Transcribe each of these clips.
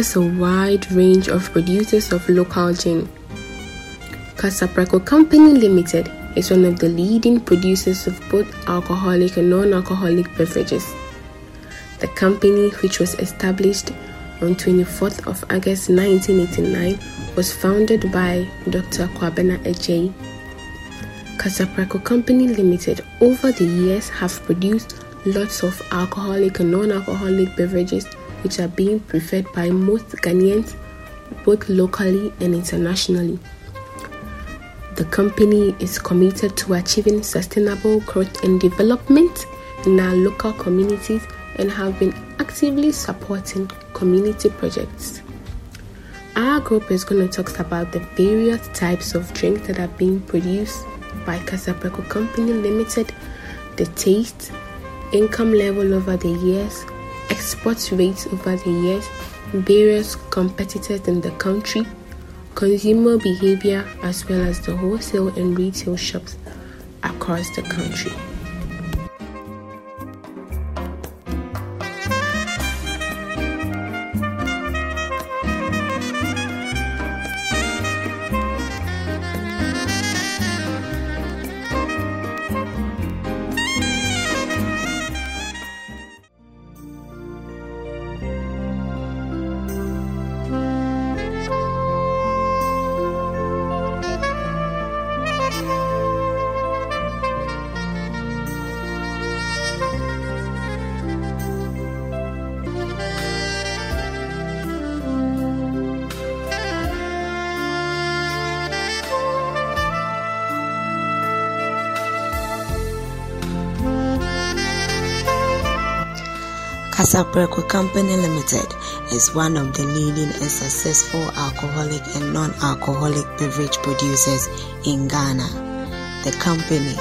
Has a wide range of producers of local gin. Kasapreko Company Limited is one of the leading producers of both alcoholic and non-alcoholic beverages. The company, which was established on 24th of August 1989, was founded by Dr. Kwabena Adjei. Kasapreko Company Limited over the years have produced lots of alcoholic and non-alcoholic beverages which are being preferred by most Ghanaians both locally and internationally. The company is committed to achieving sustainable growth and development in our local communities and have been actively supporting community projects. Our group is going to talk about the various types of drinks that are being produced by Kasapreko Company Limited, the taste, income level over the years, export rates over the years, various competitors in the country, consumer behavior, as well as the wholesale and retail shops across the country. Kasapreko Company Limited is one of the leading and successful alcoholic and non-alcoholic beverage producers in Ghana. The company,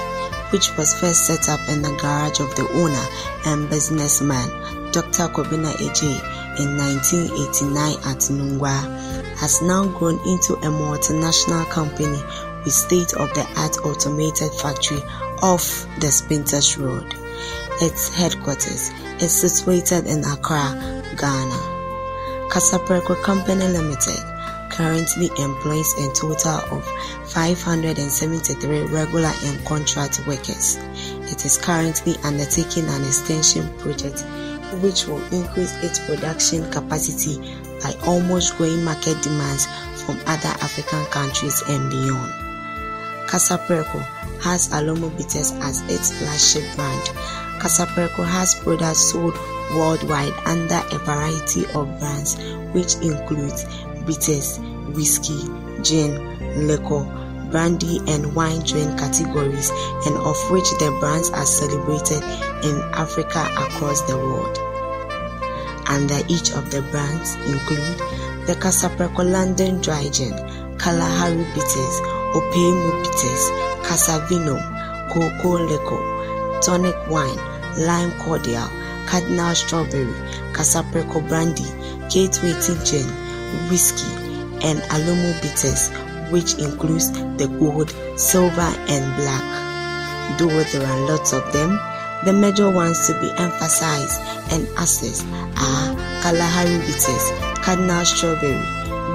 which was first set up in the garage of the owner and businessman Dr. Kobina Adjei in 1989 at Nungua, has now grown into a multinational company with state-of-the-art automated factory off the Spintex Road. Its headquarters is situated in Accra, Ghana. Kasapreko Company Limited currently employs a total of 573 regular and contract workers. It is currently undertaking an extension project which will increase its production capacity by almost growing market demands from other African countries and beyond. Kasapreko has Alomo Bitters as its flagship brand Kasapreko has products sold worldwide under a variety of brands which includes bitters, whiskey, gin, liquor, brandy and wine drink categories and of which the brands are celebrated in Africa across the world. Under each of the brands include the Kasapreko London Dry Gin, Kalahari Bitters, Opemu Bitters, Casavino, Cocoa Liquor, Tonic Wine, lime cordial, cardinal strawberry, Kasapreko brandy, gateway gin, whiskey, and alomo bitters, which includes the gold, silver, and black. Though there are lots of them, the major ones to be emphasized and assessed are Kalahari bitters, cardinal strawberry,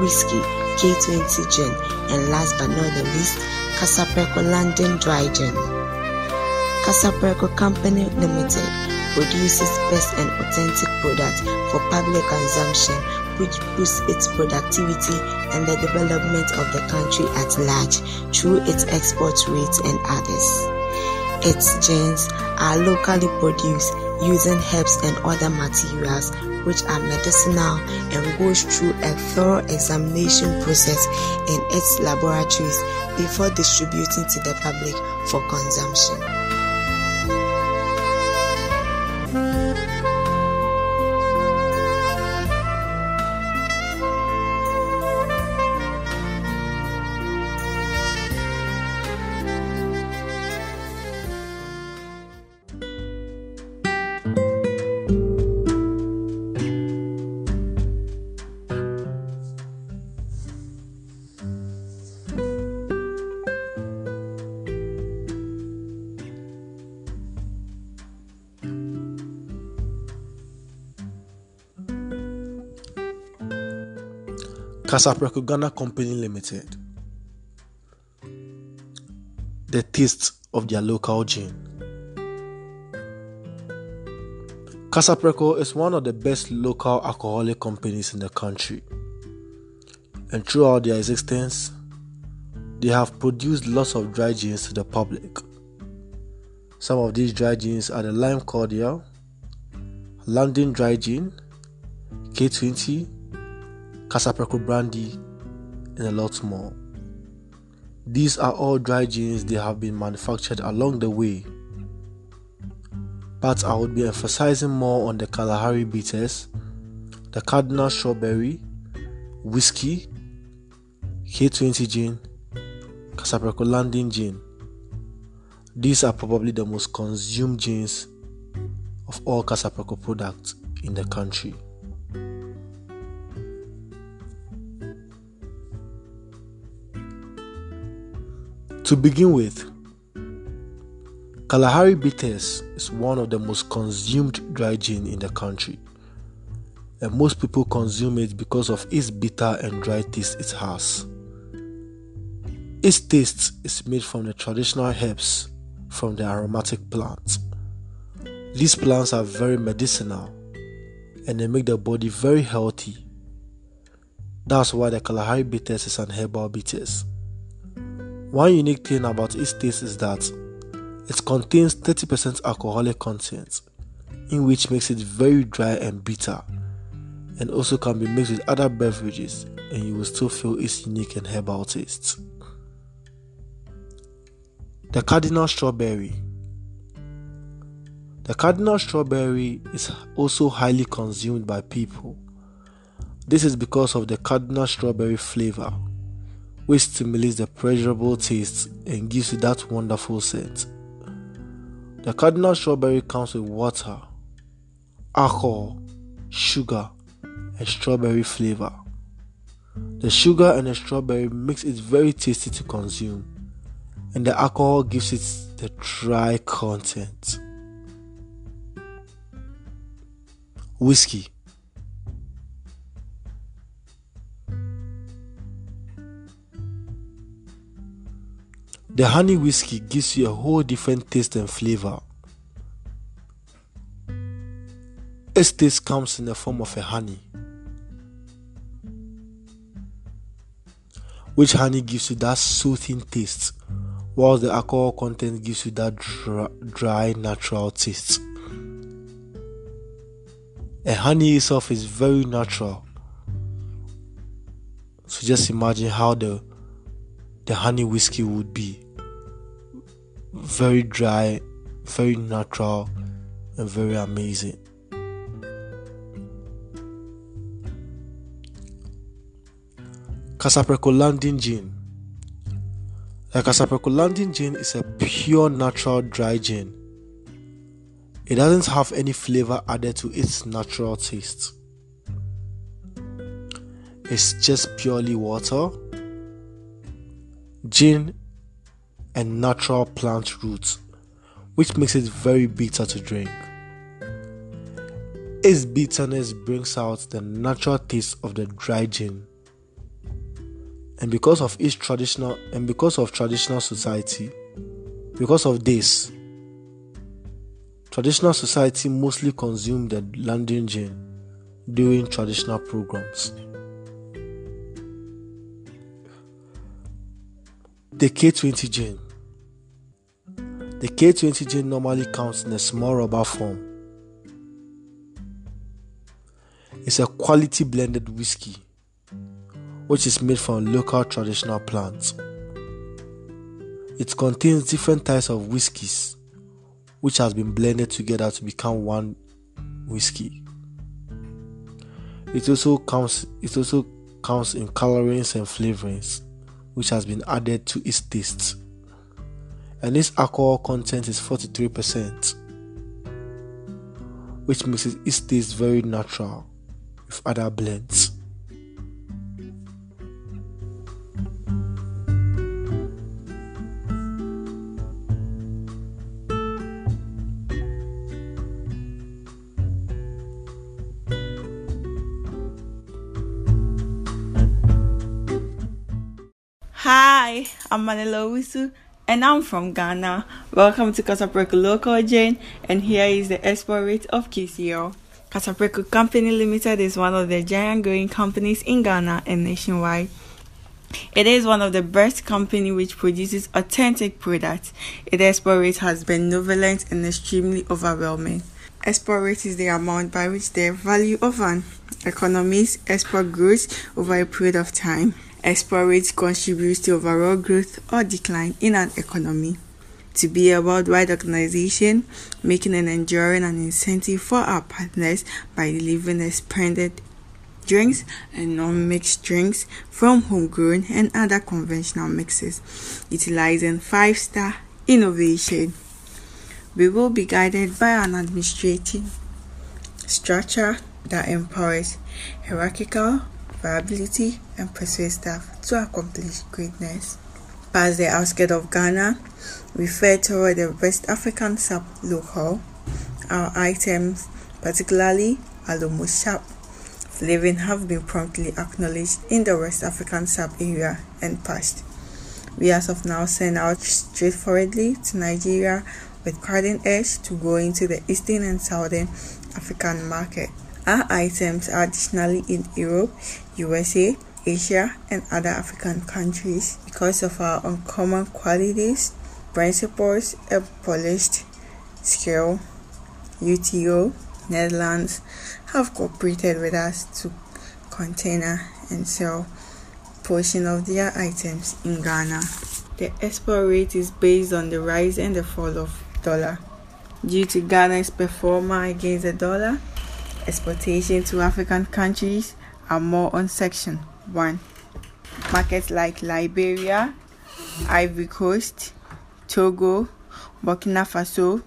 whiskey, K20 gin, and last but not the least, Kasapreko London dry gin. Kasapreko Company Limited produces best and authentic products for public consumption which boosts its productivity and the development of the country at large through its export rates and others. Its gins are locally produced using herbs and other materials which are medicinal and goes through a thorough examination process in its laboratories before distributing to the public for consumption. Kasapreko Ghana Company Limited. The taste of their local gin. Kasapreko is one of the best local alcoholic companies in the country. And throughout their existence, they have produced lots of dry gins to the public. Some of these dry gins are the Lime Cordial, London Dry Gin, K20, Kasapreko Brandy, and a lot more. These are all dry gins they have been manufactured along the way. But I would be emphasizing more on the Kalahari bitters, the Cardinal Strawberry, Whiskey, K20 gin, Kasapreko London gin. These are probably the most consumed gins of all Kasapreko products in the country. To begin with, Kalahari Bitters is one of the most consumed dry gin in the country, and most people consume it because of its bitter and dry taste it has. Its taste is made from the traditional herbs from the aromatic plants. These plants are very medicinal and they make the body very healthy. That's why the Kalahari Bitters is an herbal bitters. One unique thing about its taste is that it contains 30% alcoholic content, in which makes it very dry and bitter, and also can be mixed with other beverages, and you will still feel its unique and herbal taste. The Cardinal Strawberry. The Cardinal Strawberry is also highly consumed by people. This is because of the Cardinal Strawberry flavor which stimulates the pleasurable taste and gives you that wonderful scent. The Cardinal strawberry comes with water, alcohol, sugar, and strawberry flavor. The sugar and the strawberry makes it very tasty to consume, and the alcohol gives it the dry content. Whiskey The honey whiskey gives you a whole different taste and flavor. Its taste comes in the form of a honey, which honey gives you that soothing taste, while the alcohol content gives you that dry, dry natural taste. A honey itself is very natural. So just imagine how the the honey whiskey would be very dry, very natural, and very amazing. Kasapreko London Gin. The Kasapreko London Gin is a pure natural dry gin. It doesn't have any flavor added to its natural taste. It's just purely water, gin, and natural plant roots, which makes it very bitter to drink. Its bitterness brings out the natural taste of the dry gin. And because of its traditional and because of traditional society, because of this, traditional society mostly consume the London gin during traditional programs. The K20 gin the K20 gin normally comes in a small rubber form. It's a quality blended whiskey which is made from local traditional plants. It contains different types of whiskies which has been blended together to become one whiskey. It also comes it also comes in colorings and flavorings which has been added to its taste and its alcohol content is 43%, which makes it taste very natural with other blends. I'm Manila Wisu and I'm from Ghana. Welcome to Kasapreko Local Jane and here is the export rate of KCL. Kasapreko Company Limited is one of the giant growing companies in Ghana and nationwide. It is one of the best company which produces authentic products. Its export rate has been benevolent and extremely overwhelming. Export rate is the amount by which the value of an economy's export grows over a period of time. Export contributes to overall growth or decline in an economy. To be a worldwide organization, making an enduring an incentive for our partners by delivering expanded drinks and non-mixed drinks from homegrown and other conventional mixes, utilizing five-star innovation. We will be guided by an administrative structure that empowers hierarchical viability and persuade staff to accomplish greatness. Past the outskirts of Ghana, refer toward the West African sub-local. Our items, particularly Alomo sharp living have been promptly acknowledged in the West African sub-area and passed. We as of now send out straightforwardly to Nigeria with cutting edge to go into the Eastern and Southern African market. Our items are additionally in Europe, USA, Asia, and other African countries because of our uncommon qualities, principles, a polished skill, UTO, Netherlands have cooperated with us to container and sell portion of their items in Ghana. The export rate is based on the rise and the fall of dollar. Due to Ghana's performance against the dollar, exportation to African countries are more on section 1. Markets like Liberia, Ivory Coast, Togo, Burkina Faso,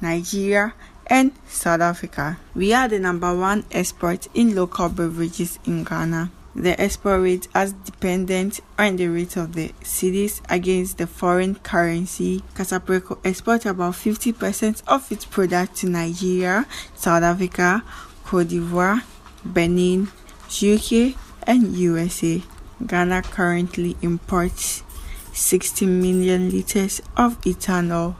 Nigeria, and South Africa. We are the number one export in local beverages in Ghana. The export rate dependent on the rate of the cedis against the foreign currency. Kasapreko exports about 50% of its products to Nigeria, South Africa, Cote d'Ivoire, Benin, UK, and USA. Ghana currently imports 60 million liters of ethanol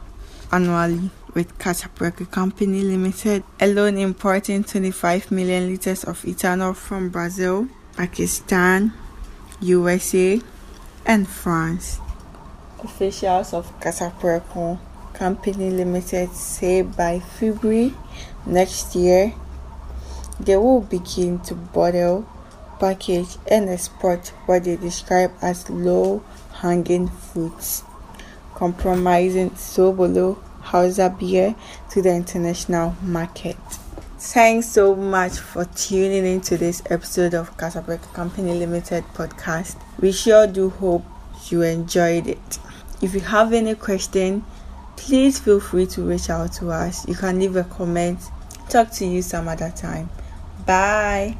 annually with Kasapreko Company Limited alone importing 25 million liters of ethanol from Brazil, Pakistan, USA, and France. Officials of Kasapreko Company Limited say by February next year they will begin to bottle, package, and export what they describe as low hanging fruits, compromising Sobolo Hausa beer to the international market. Thanks so much for tuning in to this episode of Kasapreko Company Limited podcast. We sure do hope you enjoyed it. If you have any question, please feel free to reach out to us. You can leave a comment. Talk to you some other time. Bye.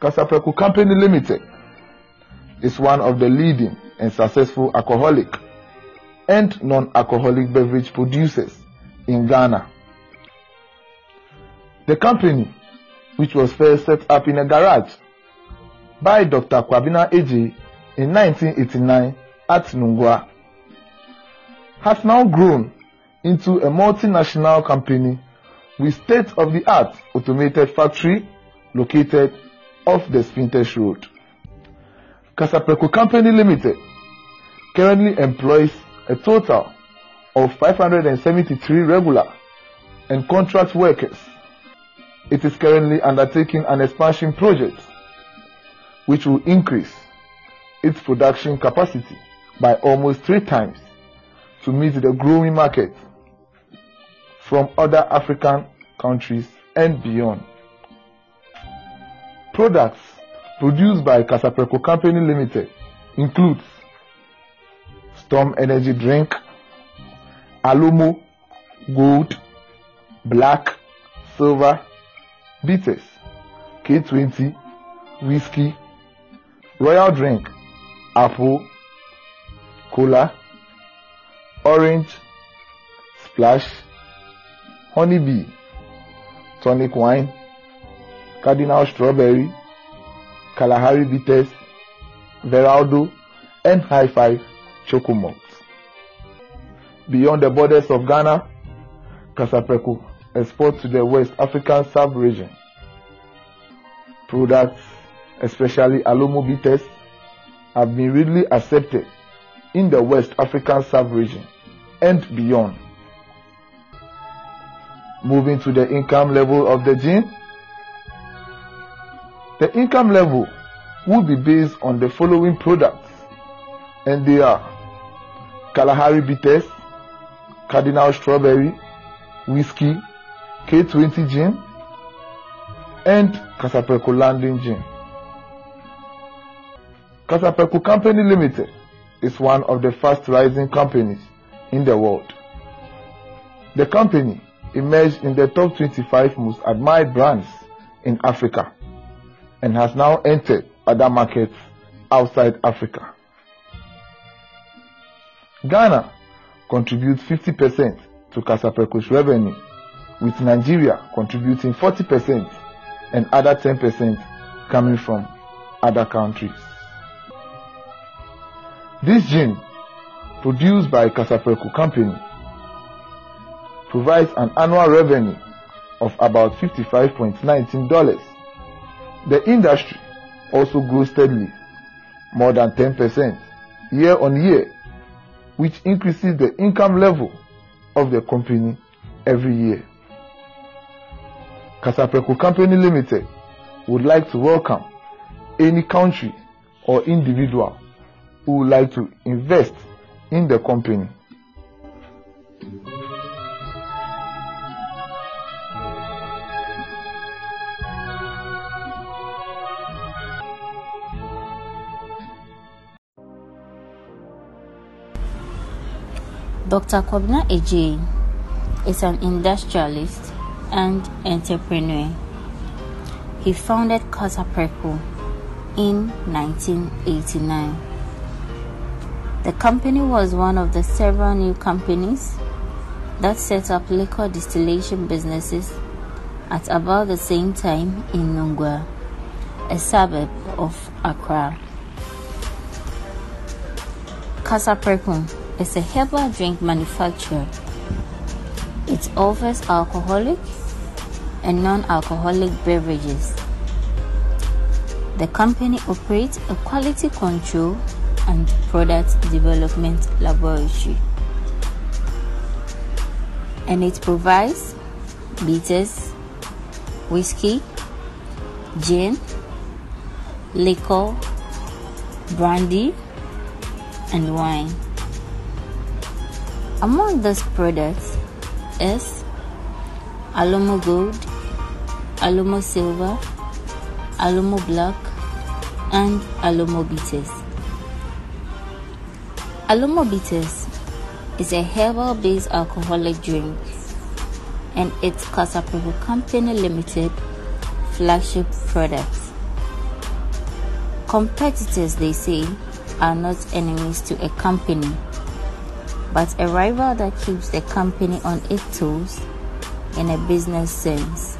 Kasapreko Company Limited is one of the leading and successful alcoholic and non-alcoholic beverage producers in Ghana. The company, which was first set up in a garage by Dr. Kwabena Adjei in 1989 at Nungua, has now grown into a multinational company with state-of-the-art automated factory located off the Spintex Road. Kasapreko Company Limited currently employs a total of 573 regular and contract workers. It is currently undertaking an expansion project which will increase its production capacity by almost three times to meet the growing market from other African countries and beyond. Products produced by Kasapreko Company Limited includes Storm Energy Drink, Alomo, Gold, Black, Silver, Bitters, K20, Whiskey, Royal Drink, Apple, Cola, Orange, Splash, Honeybee, Tonic Wine, Cardinal Strawberry, Kalahari Bitters, Veraldo, and High Five Choco Beyond the borders of Ghana, Kasapreko exports to the West African sub-region. Products, especially Alomo bitters, have been readily accepted in the West African sub-region and beyond. Moving to the income level of the gene, the income level will be based on the following products, and they are Kalahari bitters, Cardinal strawberry, whiskey, K20 gin, and Kasapreko London gin. Kasapreko Company Limited is one of the fast rising companies in the world. The company emerged in the top 25 most admired brands in Africa and has now entered other markets outside Africa. Ghana contributes 50% to Kasapreko's revenue, with Nigeria contributing 40% and other 10% coming from other countries. This gin, produced by Kasapreko Company, provides an annual revenue of about $55.19. The industry also grows steadily, more than 10% year on year, which increases the income level of the company every year. Kasapreko Company Limited would like to welcome any country or individual who would like to invest in the company. Dr. Kwabena Adjei is an industrialist and entrepreneur. He founded Kasapreko in 1989. The company was one of the several new companies that set up liquor distillation businesses at about the same time in Nungua, a suburb of Accra. Kasapreko is a herbal drink manufacturer. It offers alcoholic and non-alcoholic beverages. The company operates a quality control and product development laboratory. And it provides bitters, whiskey, gin, liquor, brandy, and wine. Among these products is Alomo Gold, Alomo Silver, Alomo Black, and Alomo Bitters. Alomo Bitters is a herbal-based alcoholic drink and it's Kasapreko Company Limited flagship product. Competitors, they say, are not enemies to a company but a rival that keeps the company on its toes in a business sense.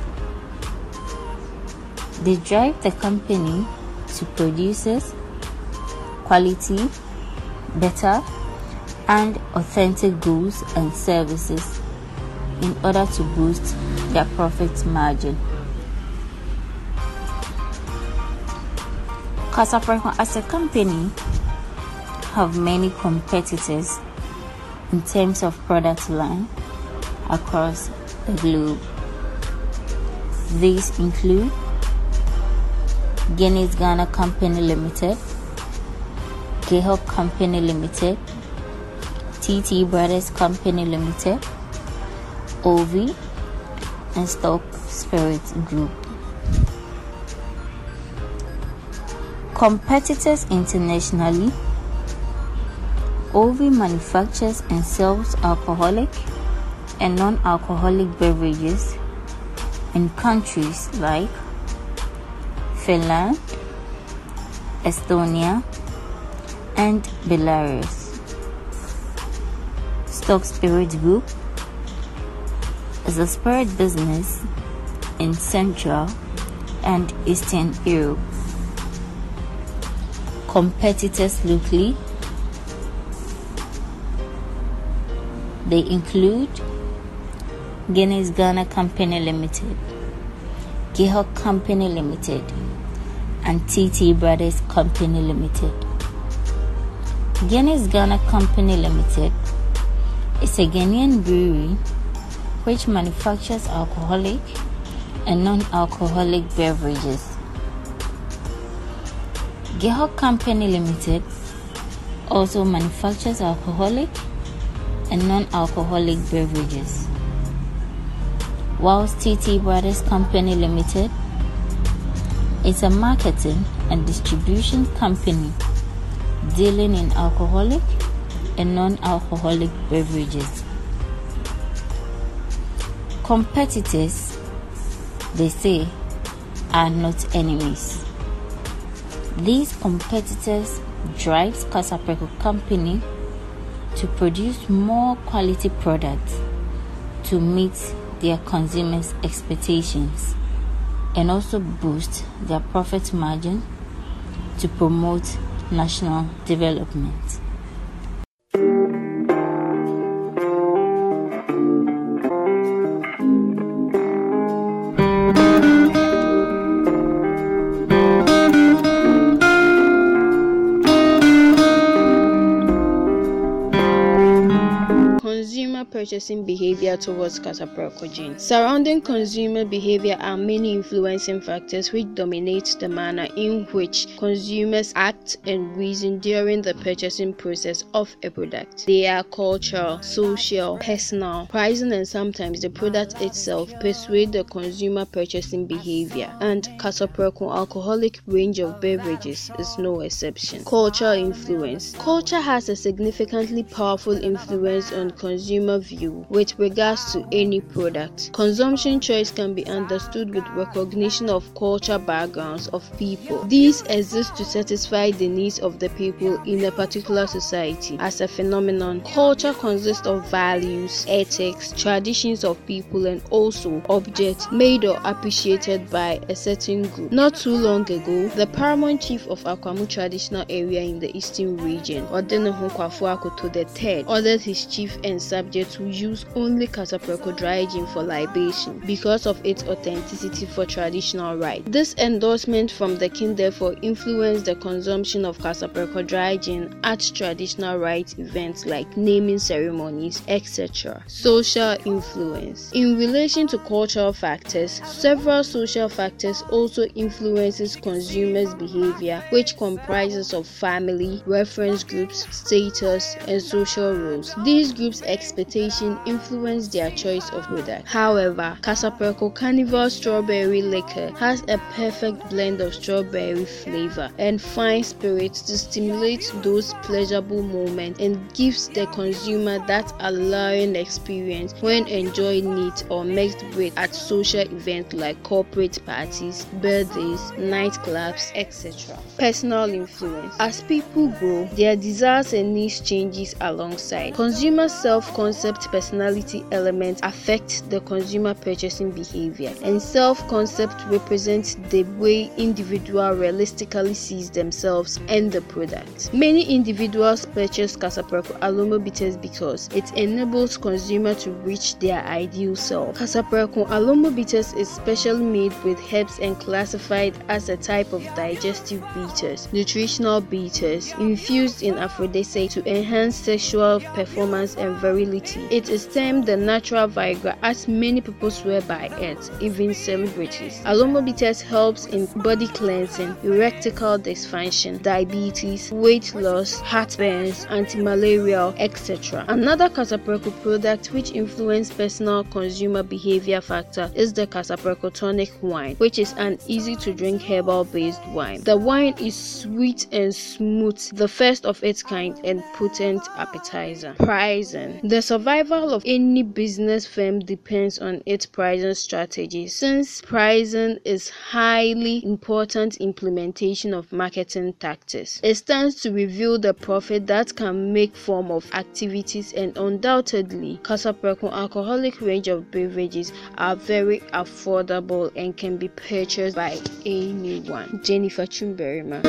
They drive the company to produce quality, better, and authentic goods and services in order to boost their profit margin. Kasapreko as a company have many competitors in terms of product line across the globe. These include Guinness Ghana Company Limited, GIHOC Company Limited, TT Brothers Company Limited, Ovi, and Stock Spirit Group. Competitors internationally Ovi manufactures and sells alcoholic and non alcoholic beverages in countries like Finland, Estonia, and Belarus. Stock Spirit Group is a spirit business in Central and Eastern Europe. competitors locally. They include Guinness Ghana Company Limited, GIHOC Company Limited, and TT Brothers Company Limited. Guinness Ghana Company Limited is a Ghanaian brewery which manufactures alcoholic and non-alcoholic beverages. GIHOC Company Limited also manufactures alcoholic and non-alcoholic beverages. Whilst TT Brothers Company Limited is a marketing and distribution company dealing in alcoholic and non-alcoholic beverages. Competitors, they say, are not enemies. These competitors drives Kasapreko company to produce more quality products to meet their consumers' expectations and also boost their profit margin to promote national development. Purchasing behavior towards Kasapreko gin. Surrounding consumer behavior are many influencing factors which dominate the manner in which consumers act and reason during the purchasing process of a product. They are cultural, social, personal, pricing, and sometimes the product itself persuade the consumer purchasing behavior. And casaprocon alcoholic range of beverages is no exception. Cultural influence. Culture has a significantly powerful influence on consumer view with regards to any product. Consumption choice can be understood with recognition of culture backgrounds of people. These exist to satisfy the needs of the people in a particular society. As a phenomenon, culture consists of values, ethics, traditions of people, and also objects made or appreciated by a certain group. Not too long ago, the paramount chief of Akwamu traditional area in the eastern region, Odeneho Kwafo Akoto III, ordered his chief and subjects to use only Kasapreko dry gin for libation because of its authenticity for traditional rites. This endorsement from the king therefore influenced the consumption of Kasapreko dry gin at traditional rite events like naming ceremonies, etc. Social influence. In relation to cultural factors, several social factors also influences consumers' behavior, which comprises of family, reference groups, status, and social roles. These groups' expectations influence their choice of product. However, Kasapreko Carnival Strawberry Liquor has a perfect blend of strawberry flavor and fine spirits to stimulate those pleasurable moments and gives the consumer that alluring experience when enjoying it or mixed with at social events like corporate parties, birthdays, nightclubs, etc. Personal influence. As people grow, their desires and needs changes alongside. Consumer self-concept personality elements affect the consumer purchasing behavior, and self concept represents the way individual realistically sees themselves and the product. Many individuals purchase Kasapreko Alomo Bitters because it enables consumer to reach their ideal self. Kasapreko Alomo Bitters is specially made with herbs and classified as a type of digestive bitters, nutritional bitters, infused in aphrodisiac to enhance sexual performance and virility. It is termed the natural Viagra as many people swear by it, even celebrities. Alomo Bitters helps in body cleansing, erectile dysfunction, diabetes, weight loss, heartburns, anti-malarial, etc. Another Kasapreko product which influence personal consumer behavior factor is the Kasapreko tonic wine, which is an easy to drink herbal based wine. The wine is sweet and smooth, the first of its kind and potent appetizer. Pricing. The survivor survival of any business firm depends on its pricing strategy. Since pricing is highly important implementation of marketing tactics, it stands to reveal the profit that can make form of activities and undoubtedly Kasapreko alcoholic range of beverages are very affordable and can be purchased by anyone. Jennifer Chumberima.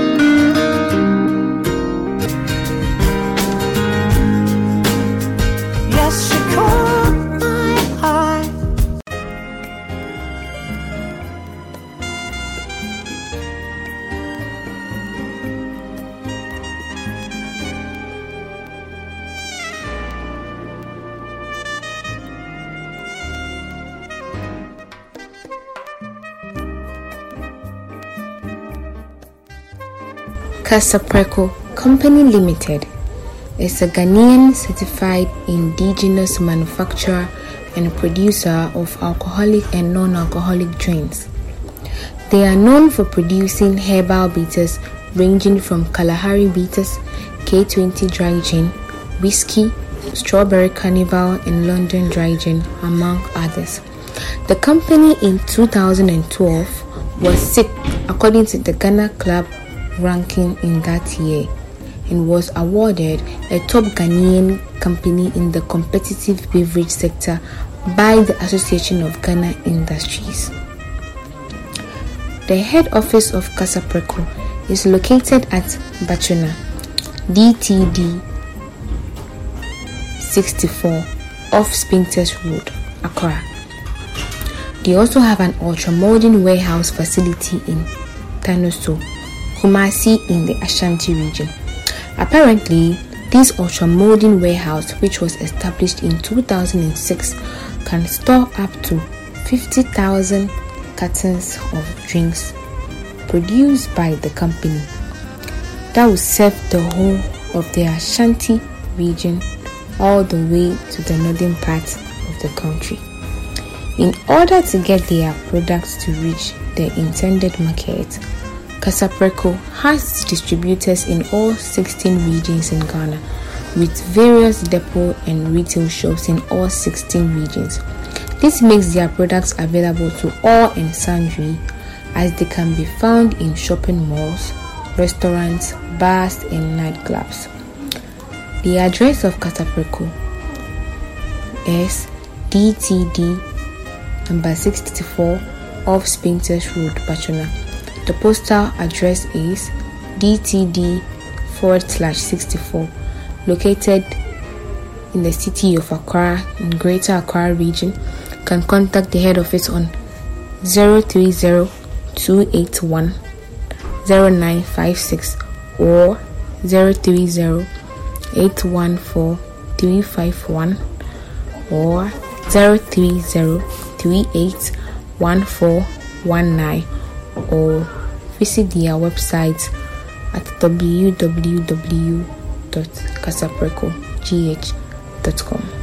Kasapreko Company Limited is a Ghanaian certified indigenous manufacturer and producer of alcoholic and non-alcoholic drinks. They are known for producing herbal bitters ranging from Kalahari bitters, K20 dry gin, whiskey, strawberry carnival, and London dry gin, among others. The company in 2012 was sick, according to the Ghana Club ranking in that year and was awarded a top Ghanaian company in the competitive beverage sector by the Association of Ghana Industries. The head office of Kasapreko is located at Baatsona, DTD 64 off Spintex Road, Accra. They also have an ultra modern warehouse facility in Tanoso, Kumasi in the Ashanti region. Apparently, this ultra-modern warehouse, which was established in 2006, can store up to 50,000 cartons of drinks produced by the company that will serve the whole of the Ashanti region all the way to the northern part of the country. In order to get their products to reach the intended market, Kasapreko has distributors in all 16 regions in Ghana, with various depot and retail shops in all 16 regions. This makes their products available to all and sundry, as they can be found in shopping malls, restaurants, bars, and nightclubs. The address of Kasapreko is DTD number 64 off Spintex Road, Baatsona. The postal address is DTD forward slash 64, located in the city of Accra in Greater Accra region. You Can contact the head office on 030 281 0956 or 030 814 351 or 030 38 1419 or visit their website at www.casaprecogh.com.